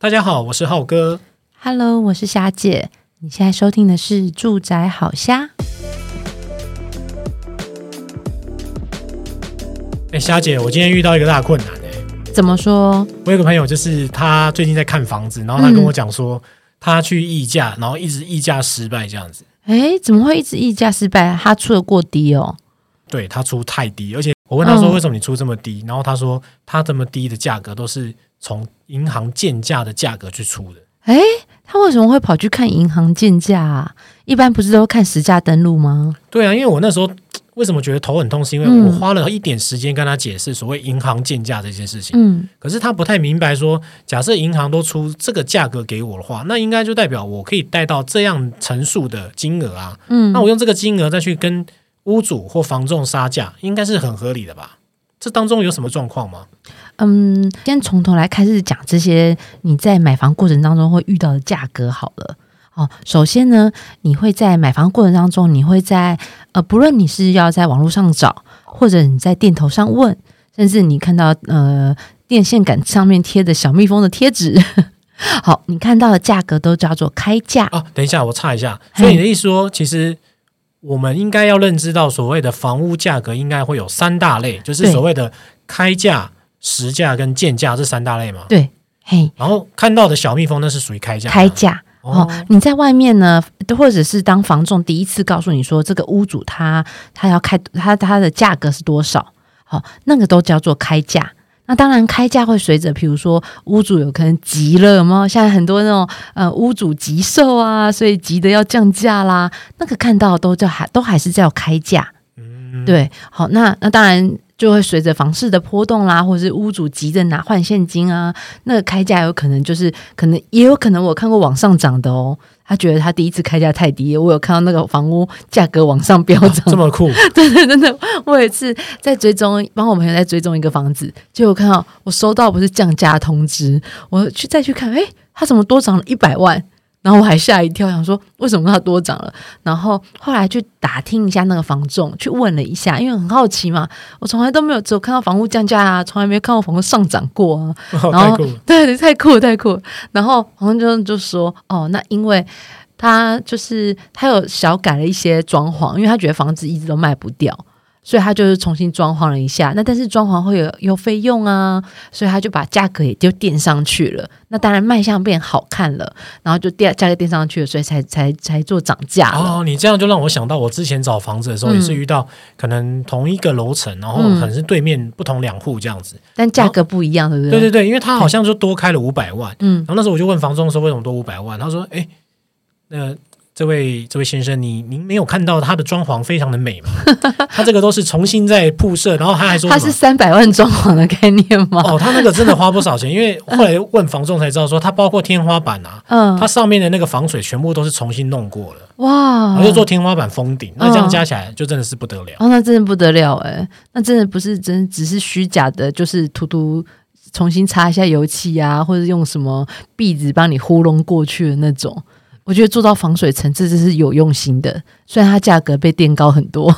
大家好，我是浩哥。Hello，我是虾姐。你现在收听的是《住宅好虾》。哎，虾姐，我今天遇到一个大困难哎。怎么说？我有个朋友，就是他最近在看房子，然后他跟我讲说，他去议价，然后一直议价失败这样子。哎，怎么会一直议价失败？他出的过低哦。对，他出太低，而且我问他说，为什么你出这么低？嗯、然后他说他这么低的价格都是从银行建价的价格去出的。哎，他为什么会跑去看银行建价啊？一般不是都看实价登录吗？对啊，因为我那时候。为什么觉得头很痛？是因为我花了一点时间跟他解释所谓银行建价这件事情。嗯，可是他不太明白说，假设银行都出这个价格给我的话，那应该就代表我可以贷到这样成数的金额啊。嗯，那我用这个金额再去跟屋主或房仲杀价，应该是很合理的吧？这当中有什么状况吗？嗯，先从头来开始讲这些你在买房过程当中会遇到的价格好了。哦，首先呢，你会在买房过程当中，你会在呃，不论你是要在网络上找，或者你在店头上问，甚至你看到呃电线杆上面贴的小蜜蜂的贴纸，好，你看到的价格都叫做开价。哦，等一下，我插一下，所以你的意思说，其实我们应该要认知到，所谓的房屋价格应该会有三大类，就是所谓的开价、实价跟鉴价这三大类嘛？对，嘿，然后看到的小蜜蜂那是属于开价，开价。哦，你在外面呢，或者是当房仲第一次告诉你说这个屋主他他要开他他的价格是多少？好，那个都叫做开价。那当然开价会随着，比如说屋主有可能急了有没有，现在很多那种呃屋主急售啊，所以急的要降价啦，那个看到都叫还都还是叫开价。嗯，对，好，那那当然。就会随着房市的波动啦，或者是屋主急着拿换现金啊，那个开价有可能就是可能也有可能我看过往上涨的哦。他觉得他第一次开价太低，我有看到那个房屋价格往上飙涨，啊，这么酷？对 对，真的。我有一次在追踪，帮我朋友在追踪一个房子，结果看到我收到不是降价通知，我去再去看，诶，他怎么多涨了一百万？然后我还吓一跳，想说为什么它多涨了？然后后来去打听一下那个房仲，去问了一下，因为很好奇嘛。我从来都没有只有看到房屋降价啊，从来没有看过房屋上涨过啊。哦、然后对对，太酷太酷。然后房仲就说：“哦，那因为他就是他有小改了一些装潢，因为他觉得房子一直都卖不掉。”所以他就是重新装潢了一下，那但是装潢会有有费用啊，所以他就把价格也就垫上去了。那当然卖相变好看了，然后就垫价格垫上去了，所以才才才做涨价。哦，你这样就让我想到我之前找房子的时候也是遇到，可能同一个楼层，然后可能是对面不同两户这样子，嗯、但价格不一样，对不对？对对对，因为他好像就多开了五百万，嗯，然后那时候我就问房东说为什么多五百万，他说哎，那。这位这位先生，你您没有看到他的装潢非常的美吗？他这个都是重新在铺设，然后他还说他是三百万装潢的概念吗？哦，他那个真的花不少钱，因为后来问房仲才知道说，他包括天花板啊，嗯，他上面的那个防水全部都是重新弄过了，哇，然后就做天花板封顶，那这样加起来就真的是不得了。哦，那真的不得了哎，那真的不是真只是虚假的，就是涂涂重新擦一下油漆啊，或者用什么壁纸帮你糊弄过去的那种。我觉得做到防水层，这是有用心的，虽然它价格被垫高很多。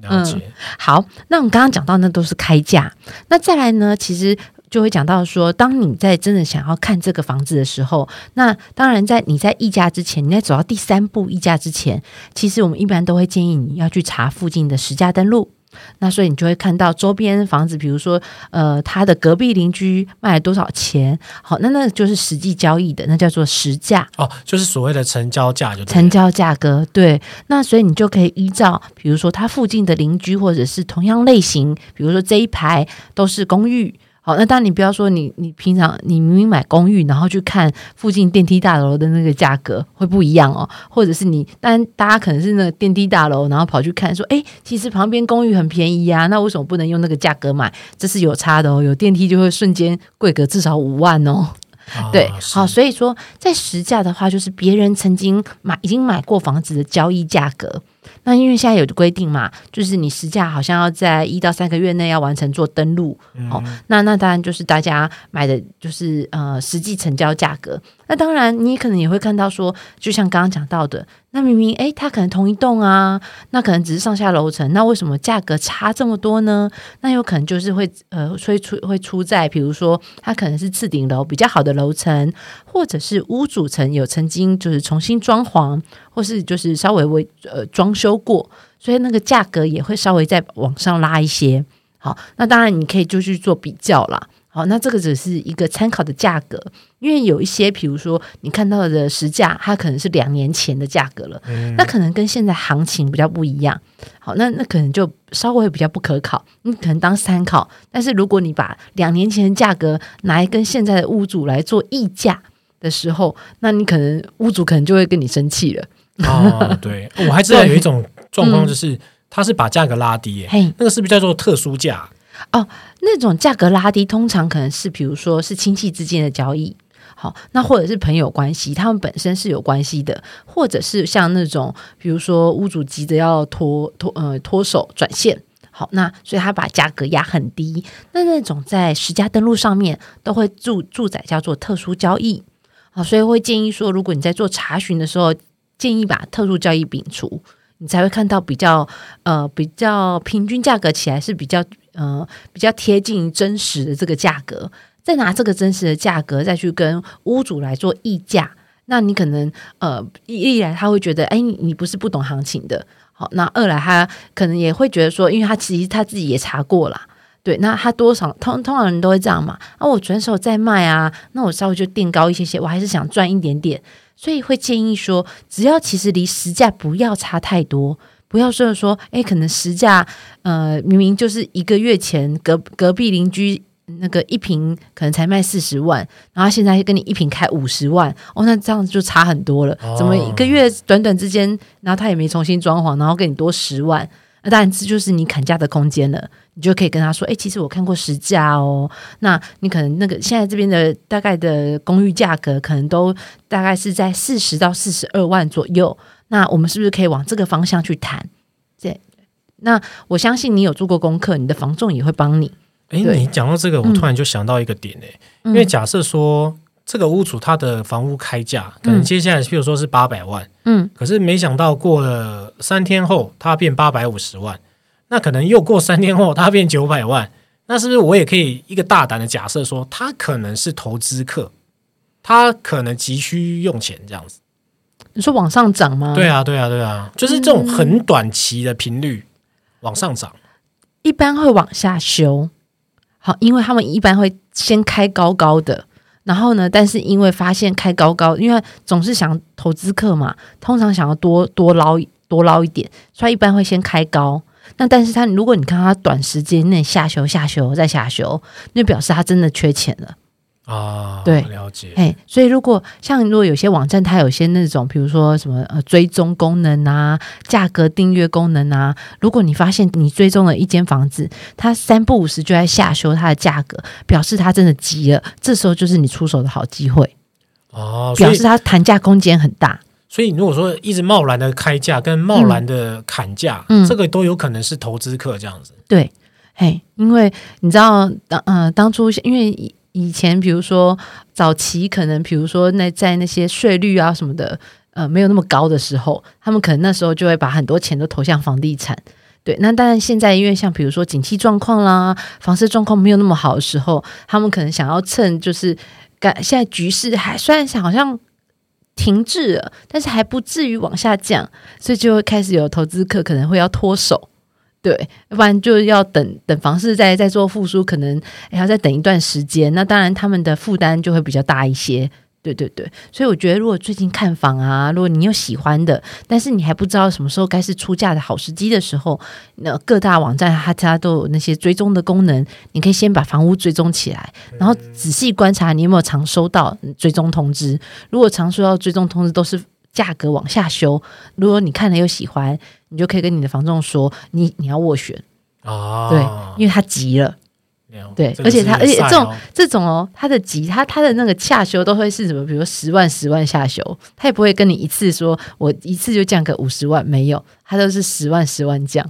了解。嗯，好，那我们刚刚讲到那都是开价，那再来呢，其实就会讲到说，当你在真的想要看这个房子的时候，那当然在你在议价之前，你在走到第三步议价之前，其实我们一般都会建议你要去查附近的实价登录。那所以你就会看到周边房子，比如说，呃，他的隔壁邻居卖了多少钱？好，那那就是实际交易的，那叫做实价哦，就是所谓的成交价就，成交价格。对，那所以你就可以依照，比如说他附近的邻居，或者是同样类型，比如说这一排都是公寓。好，那当然你不要说你你平常你明明买公寓，然后去看附近电梯大楼的那个价格会不一样哦，或者是你，当然大家可能是那个电梯大楼，然后跑去看说，哎，其实旁边公寓很便宜呀，那为什么不能用那个价格买？这是有差的哦，有电梯就会瞬间贵个至少五万哦。啊、对，好，所以说在实价的话，就是别人曾经买已经买过房子的交易价格。那因为现在有规定嘛，就是你实价好像要在一到三个月内要完成做登录，嗯、哦，那那当然就是大家买的就是呃实际成交价格。那当然你可能也会看到说，就像刚刚讲到的。那明明诶，它可能同一栋啊，那可能只是上下楼层，那为什么价格差这么多呢？那有可能就是会呃，会出会出在，比如说它可能是次顶楼比较好的楼层，或者是屋主层有曾经就是重新装潢，或是就是稍微为呃装修过，所以那个价格也会稍微再往上拉一些。好，那当然你可以就去做比较啦。好，那这个只是一个参考的价格，因为有一些，比如说你看到的实价，它可能是两年前的价格了，嗯、那可能跟现在行情比较不一样。好，那那可能就稍微比较不可考，你可能当参考。但是如果你把两年前的价格拿来跟现在的屋主来做议价的时候，那你可能屋主可能就会跟你生气了。哦，对，我还知道有一种状况就是，他是把价格拉低，哎，那个是不是叫做特殊价？哦，那种价格拉低，通常可能是比如说是亲戚之间的交易，好，那或者是朋友关系，他们本身是有关系的，或者是像那种比如说屋主急着要脱脱呃脱手转现，好，那所以他把价格压很低，那那种在实价登录上面都会注注载叫做特殊交易，好，所以会建议说，如果你在做查询的时候，建议把特殊交易摒除，你才会看到比较呃比较平均价格起来是比较。呃，比较贴近真实的这个价格，再拿这个真实的价格再去跟屋主来做议价，那你可能呃一来他会觉得，哎，你不是不懂行情的，好，那二来他可能也会觉得说，因为他其实他自己也查过了，对，那他多少通通常人都会这样嘛，啊，我转手再卖啊，那我稍微就垫高一些些，我还是想赚一点点，所以会建议说，只要其实离实价不要差太多。不要说说，哎，可能实价，呃，明明就是一个月前隔隔壁邻居那个一瓶可能才卖四十万，然后现在跟你一瓶开五十万，哦，那这样子就差很多了。怎么一个月短短之间，然后他也没重新装潢，然后给你多十万？那当然这就是你砍价的空间了。你就可以跟他说，哎，其实我看过实价哦，那你可能那个现在这边的大概的公寓价格，可能都大概是在四十到四十二万左右。那我们是不是可以往这个方向去谈？对，那我相信你有做过功课，你的房仲也会帮你。哎，你讲到这个，我突然就想到一个点哎，嗯、因为假设说这个屋主他的房屋开价可能接下来，譬如说是八百万，嗯，可是没想到过了三天后，他变八百五十万，那可能又过三天后，它变九百万，那是不是我也可以一个大胆的假设说，他可能是投资客，他可能急需用钱这样子。你说往上涨吗？对啊，对啊，对啊，就是这种很短期的频率往上涨，一般会往下修。好，因为他们一般会先开高高的，然后呢，但是因为发现开高高，因为总是想投资客嘛，通常想要多多捞多捞一点，所以一般会先开高。那但是他如果你看他短时间内下修下修再下修，那表示他真的缺钱了。啊，对，了解。哎，所以如果像如果有些网站，它有些那种，比如说什么呃追踪功能啊，价格订阅功能啊，如果你发现你追踪了一间房子，它三不五时就在下修它的价格，表示它真的急了，这时候就是你出手的好机会。哦，表示它谈价空间很大。所以如果说一直贸然的开价跟贸然的砍价，嗯，这个都有可能是投资客这样子。对，嘿，因为你知道当呃当初因为。以前，比如说早期，可能比如说那在那些税率啊什么的，呃，没有那么高的时候，他们可能那时候就会把很多钱都投向房地产。对，那当然现在因为像比如说景气状况啦，房市状况没有那么好的时候，他们可能想要趁就是，感现在局势还虽然好像停滞了，但是还不至于往下降，所以就会开始有投资客可能会要脱手。对，要不然就要等等房市再再做复苏，可能还要再等一段时间。那当然，他们的负担就会比较大一些。对对对，所以我觉得，如果最近看房啊，如果你有喜欢的，但是你还不知道什么时候该是出价的好时机的时候，那各大网站它它都有那些追踪的功能，你可以先把房屋追踪起来，然后仔细观察你有没有常收到追踪通知。如果常收到追踪通知都是价格往下修，如果你看了又喜欢。你就可以跟你的房仲说，你你要斡旋啊，对，因为他急了，对，而且他而且这种这种哦，他的级它它的那个下修都会是什么？比如十万十万下修，他也不会跟你一次说我一次就降个五十万，没有，他都是十万十万降，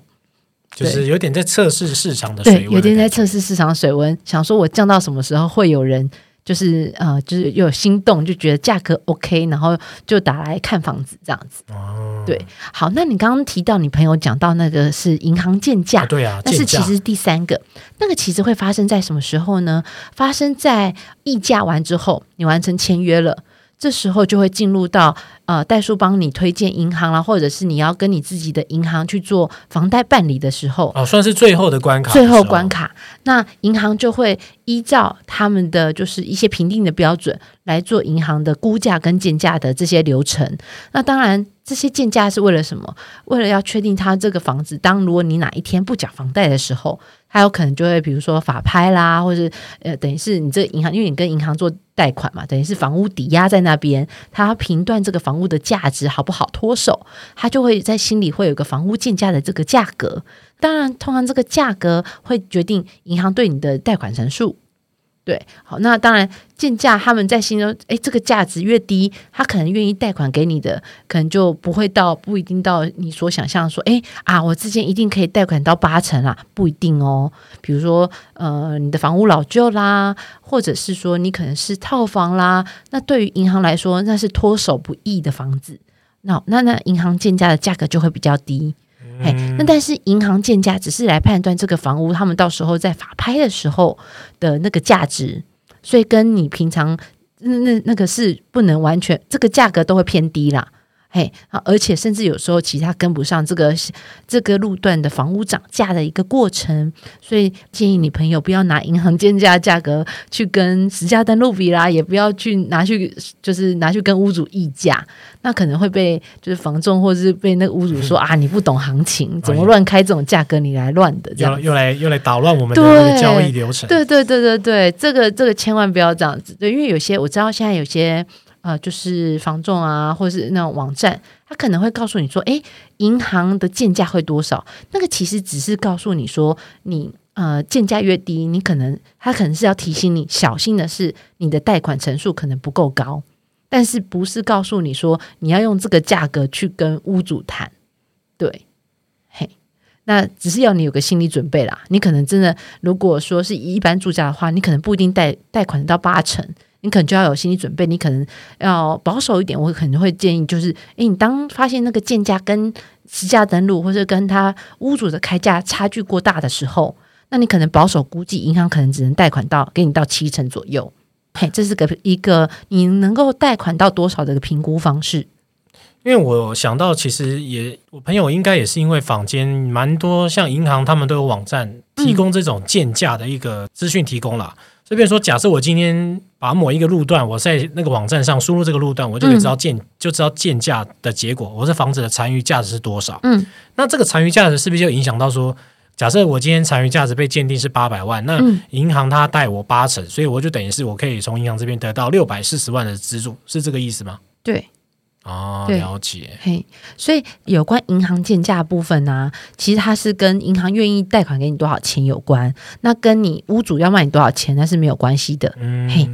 就是有点在测试市场的水温，对，有点在测试市场水温，想说我降到什么时候会有人。就是呃，就是又有心动，就觉得价格 OK，然后就打来看房子这样子。哦，对，好，那你刚刚提到你朋友讲到那个是银行建价，对啊，但是其实第三个那个其实会发生在什么时候呢？发生在议价完之后，你完成签约了。这时候就会进入到呃，代数帮你推荐银行啦，或者是你要跟你自己的银行去做房贷办理的时候，哦，算是最后的关卡的。最后关卡，那银行就会依照他们的就是一些评定的标准来做银行的估价跟建价的这些流程。那当然，这些建价是为了什么？为了要确定他这个房子，当如果你哪一天不缴房贷的时候。他有可能就会，比如说法拍啦，或者是呃，等于是你这银行，因为你跟银行做贷款嘛，等于是房屋抵押在那边，他评断这个房屋的价值好不好脱手，他就会在心里会有个房屋建价的这个价格。当然，通常这个价格会决定银行对你的贷款成数。对，好，那当然，建价他们在心中，哎，这个价值越低，他可能愿意贷款给你的，可能就不会到，不一定到你所想象说，哎啊，我之前一定可以贷款到八成啦，不一定哦。比如说，呃，你的房屋老旧啦，或者是说你可能是套房啦，那对于银行来说，那是脱手不易的房子，那那那银行建价的价格就会比较低。嘿，那但是银行建价只是来判断这个房屋，他们到时候在法拍的时候的那个价值，所以跟你平常那那那个是不能完全，这个价格都会偏低啦。嘿，啊，而且甚至有时候其他跟不上这个这个路段的房屋涨价的一个过程，所以建议你朋友不要拿银行间价价格去跟实价登录比啦，也不要去拿去就是拿去跟屋主议价，那可能会被就是房仲或者是被那个屋主说、嗯、啊，你不懂行情，怎么乱开这种价格，你来乱的这样，又来又来捣乱我们的交易流程。对对对对对，这个这个千万不要这样子，对，因为有些我知道现在有些。呃，就是房仲啊，或者是那种网站，他可能会告诉你说，诶，银行的建价会多少？那个其实只是告诉你说，你呃建价越低，你可能他可能是要提醒你小心的是，你的贷款成数可能不够高，但是不是告诉你说你要用这个价格去跟屋主谈？对，嘿，那只是要你有个心理准备啦。你可能真的如果说是一般住家的话，你可能不一定贷贷款到八成。你可能就要有心理准备，你可能要保守一点。我可能会建议，就是，诶，你当发现那个建价跟实价登录，或者跟他屋主的开价差距过大的时候，那你可能保守估计，银行可能只能贷款到给你到七成左右。嘿，这是个一个你能够贷款到多少的一个评估方式。因为我想到，其实也我朋友应该也是因为坊间蛮多，像银行他们都有网站提供这种建价的一个资讯提供啦。这边说，假设我今天把某一个路段，我在那个网站上输入这个路段，我就可以知道鉴，嗯、就知道鉴价的结果。我这房子的残余价值是多少？嗯，那这个残余价值是不是就影响到说，假设我今天残余价值被鉴定是八百万，那银行它贷我八成，所以我就等于是我可以从银行这边得到六百四十万的资助，是这个意思吗？对。哦，了解。嘿，所以有关银行建价部分呢、啊，其实它是跟银行愿意贷款给你多少钱有关，那跟你屋主要卖你多少钱那是没有关系的。嗯，嘿，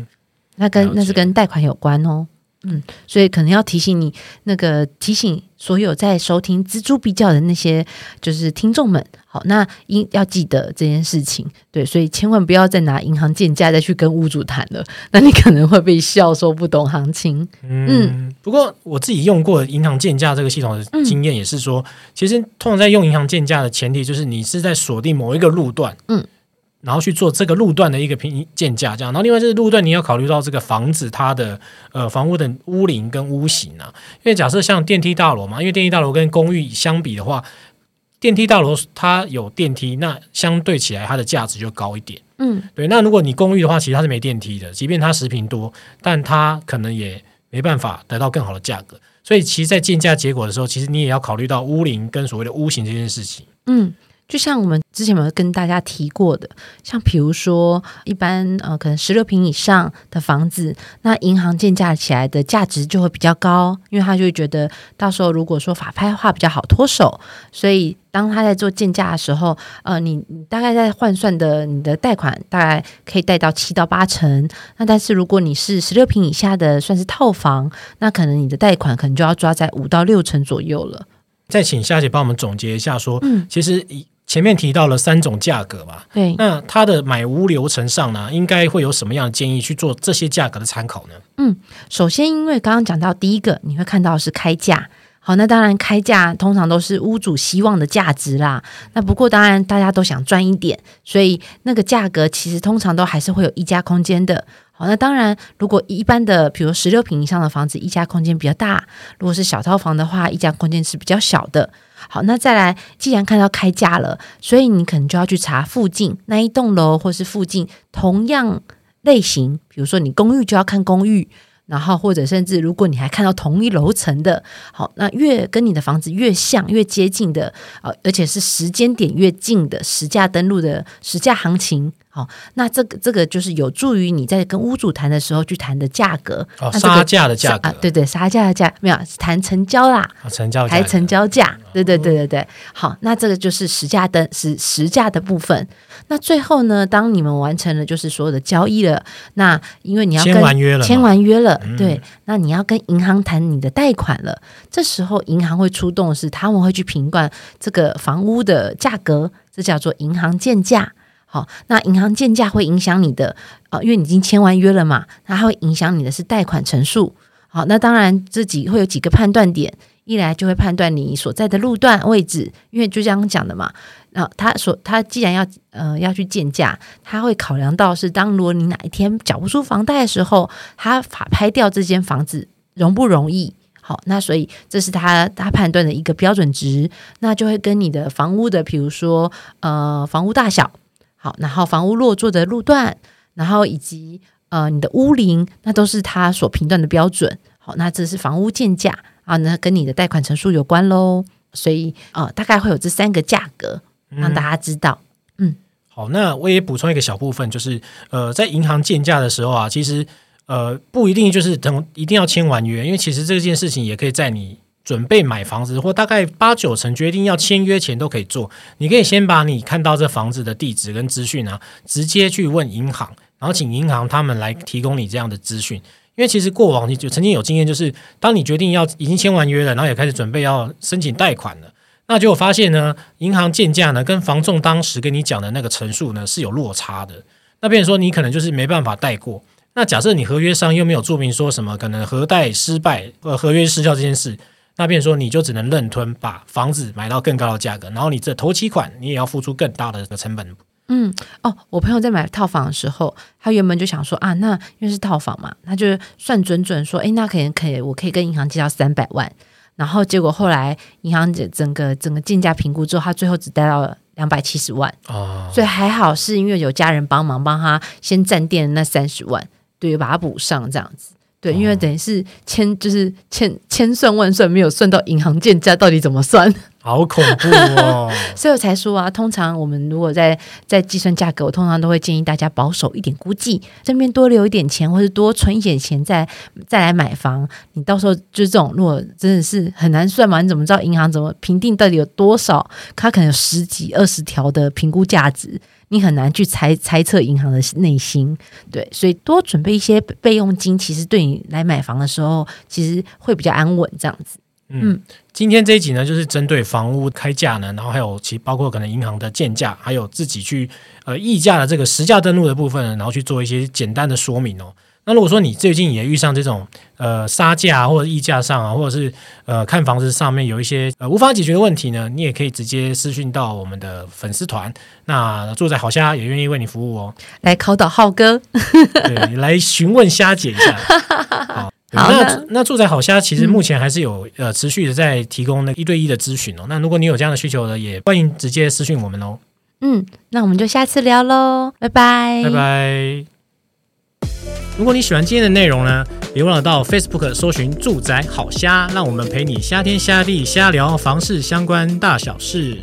那跟那是跟贷款有关哦。嗯，所以可能要提醒你，那个提醒所有在收听蜘蛛比较的那些就是听众们，好，那应要记得这件事情，对，所以千万不要再拿银行建价再去跟屋主谈了，那你可能会被笑说不懂行情。嗯，嗯，不过我自己用过银行建价这个系统的经验也是说，嗯、其实通常在用银行建价的前提就是你是在锁定某一个路段，嗯。然后去做这个路段的一个评鉴价，这样。然后另外就是路段你要考虑到这个房子它的呃房屋的屋龄跟屋型啊，因为假设像电梯大楼嘛，因为电梯大楼跟公寓相比的话，电梯大楼它有电梯，那相对起来它的价值就高一点。嗯，对。那如果你公寓的话，其实它是没电梯的，即便它十平多，但它可能也没办法得到更好的价格。所以其实，在建价结果的时候，其实你也要考虑到屋龄跟所谓的屋型这件事情。嗯。就像我们之前有跟大家提过的，像比如说一般呃，可能十六平以上的房子，那银行建价起来的价值就会比较高，因为他就会觉得到时候如果说法拍的话比较好脱手，所以当他在做建价的时候，呃，你你大概在换算的你的贷款大概可以贷到七到八成，那但是如果你是十六平以下的算是套房，那可能你的贷款可能就要抓在五到六成左右了。再请夏姐帮我们总结一下，说，嗯，其实以前面提到了三种价格嘛，对，那它的买屋流程上呢，应该会有什么样的建议去做这些价格的参考呢？嗯，首先，因为刚刚讲到第一个，你会看到是开价，好，那当然开价通常都是屋主希望的价值啦。那不过当然大家都想赚一点，所以那个价格其实通常都还是会有溢价空间的。好，那当然，如果一般的，比如十六平以上的房子，溢价空间比较大；如果是小套房的话，溢价空间是比较小的。好，那再来，既然看到开价了，所以你可能就要去查附近那一栋楼，或是附近同样类型，比如说你公寓就要看公寓。然后，或者甚至，如果你还看到同一楼层的，好，那越跟你的房子越像、越接近的，呃，而且是时间点越近的实价登录的实价行情，好，那这个这个就是有助于你在跟屋主谈的时候去谈的价格，哦，杀价的价格，啊，对对，杀价的价没有谈成交啦，哦，成交还成交价，对对对对对，好，那这个就是实价登实实价的部分。那最后呢，当你们完成了就是所有的交易了，那因为你要跟签完约了，签完约了，嗯、对，那你要跟银行谈你的贷款了。这时候银行会出动的是，他们会去评断这个房屋的价格，这叫做银行建价。好，那银行鉴价会影响你的，呃，因为你已经签完约了嘛，那它会影响你的是贷款成数。好，那当然这几会有几个判断点。一来就会判断你所在的路段位置，因为就这样讲的嘛。那他所，他既然要呃要去鉴价，他会考量到是当如果你哪一天缴不出房贷的时候，他法拍掉这间房子容不容易？好，那所以这是他他判断的一个标准值，那就会跟你的房屋的，比如说呃房屋大小，好，然后房屋落座的路段，然后以及呃你的屋龄，那都是他所评断的标准。好，那这是房屋建价。啊，那跟你的贷款成数有关喽，所以呃，大概会有这三个价格，让大家知道。嗯，嗯好，那我也补充一个小部分，就是呃，在银行建价的时候啊，其实呃不一定就是等一定要签完约，因为其实这件事情也可以在你准备买房子或大概八九成决定要签约前都可以做。你可以先把你看到这房子的地址跟资讯啊，直接去问银行，然后请银行他们来提供你这样的资讯。因为其实过往你就曾经有经验，就是当你决定要已经签完约了，然后也开始准备要申请贷款了，那结果发现呢，银行建价呢跟房仲当时跟你讲的那个陈述呢是有落差的。那变成说你可能就是没办法贷过。那假设你合约上又没有注明说什么可能核贷失败呃合约失效这件事，那变说你就只能认吞把房子买到更高的价格，然后你这头期款你也要付出更大的成本。嗯哦，我朋友在买套房的时候，他原本就想说啊，那因为是套房嘛，他就算准准说，诶，那可能可以，我可以跟银行借到三百万。然后结果后来银行整整个整个竞价评估之后，他最后只贷到了两百七十万。哦，所以还好是因为有家人帮忙，帮他先暂垫那三十万，对，把它补上这样子。对，因为等于是千就是千千算万算，没有算到银行建价到底怎么算。好恐怖哦！所以我才说啊，通常我们如果在在计算价格，我通常都会建议大家保守一点估计，这边多留一点钱，或是多存一点钱再再来买房。你到时候就是这种，如果真的是很难算嘛，你怎么知道银行怎么评定到底有多少？它可能有十几二十条的评估价值，你很难去猜猜测银行的内心。对，所以多准备一些备用金，其实对你来买房的时候，其实会比较安稳，这样子。嗯，今天这一集呢，就是针对房屋开价呢，然后还有其包括可能银行的建价，还有自己去呃议价的这个实价登录的部分，然后去做一些简单的说明哦。那如果说你最近也遇上这种呃杀价或者议价上啊，或者是呃看房子上面有一些呃无法解决的问题呢，你也可以直接私讯到我们的粉丝团。那住在好虾也愿意为你服务哦，来考倒浩哥，对，来询问虾姐一下。好。那那住宅好虾其实目前还是有、嗯、呃持续的在提供那一对一的咨询哦。那如果你有这样的需求呢，也欢迎直接私讯我们哦。嗯，那我们就下次聊喽，拜拜，拜拜。如果你喜欢今天的内容呢，别忘了到 Facebook 搜寻住宅好虾，让我们陪你虾天虾地虾聊房事相关大小事。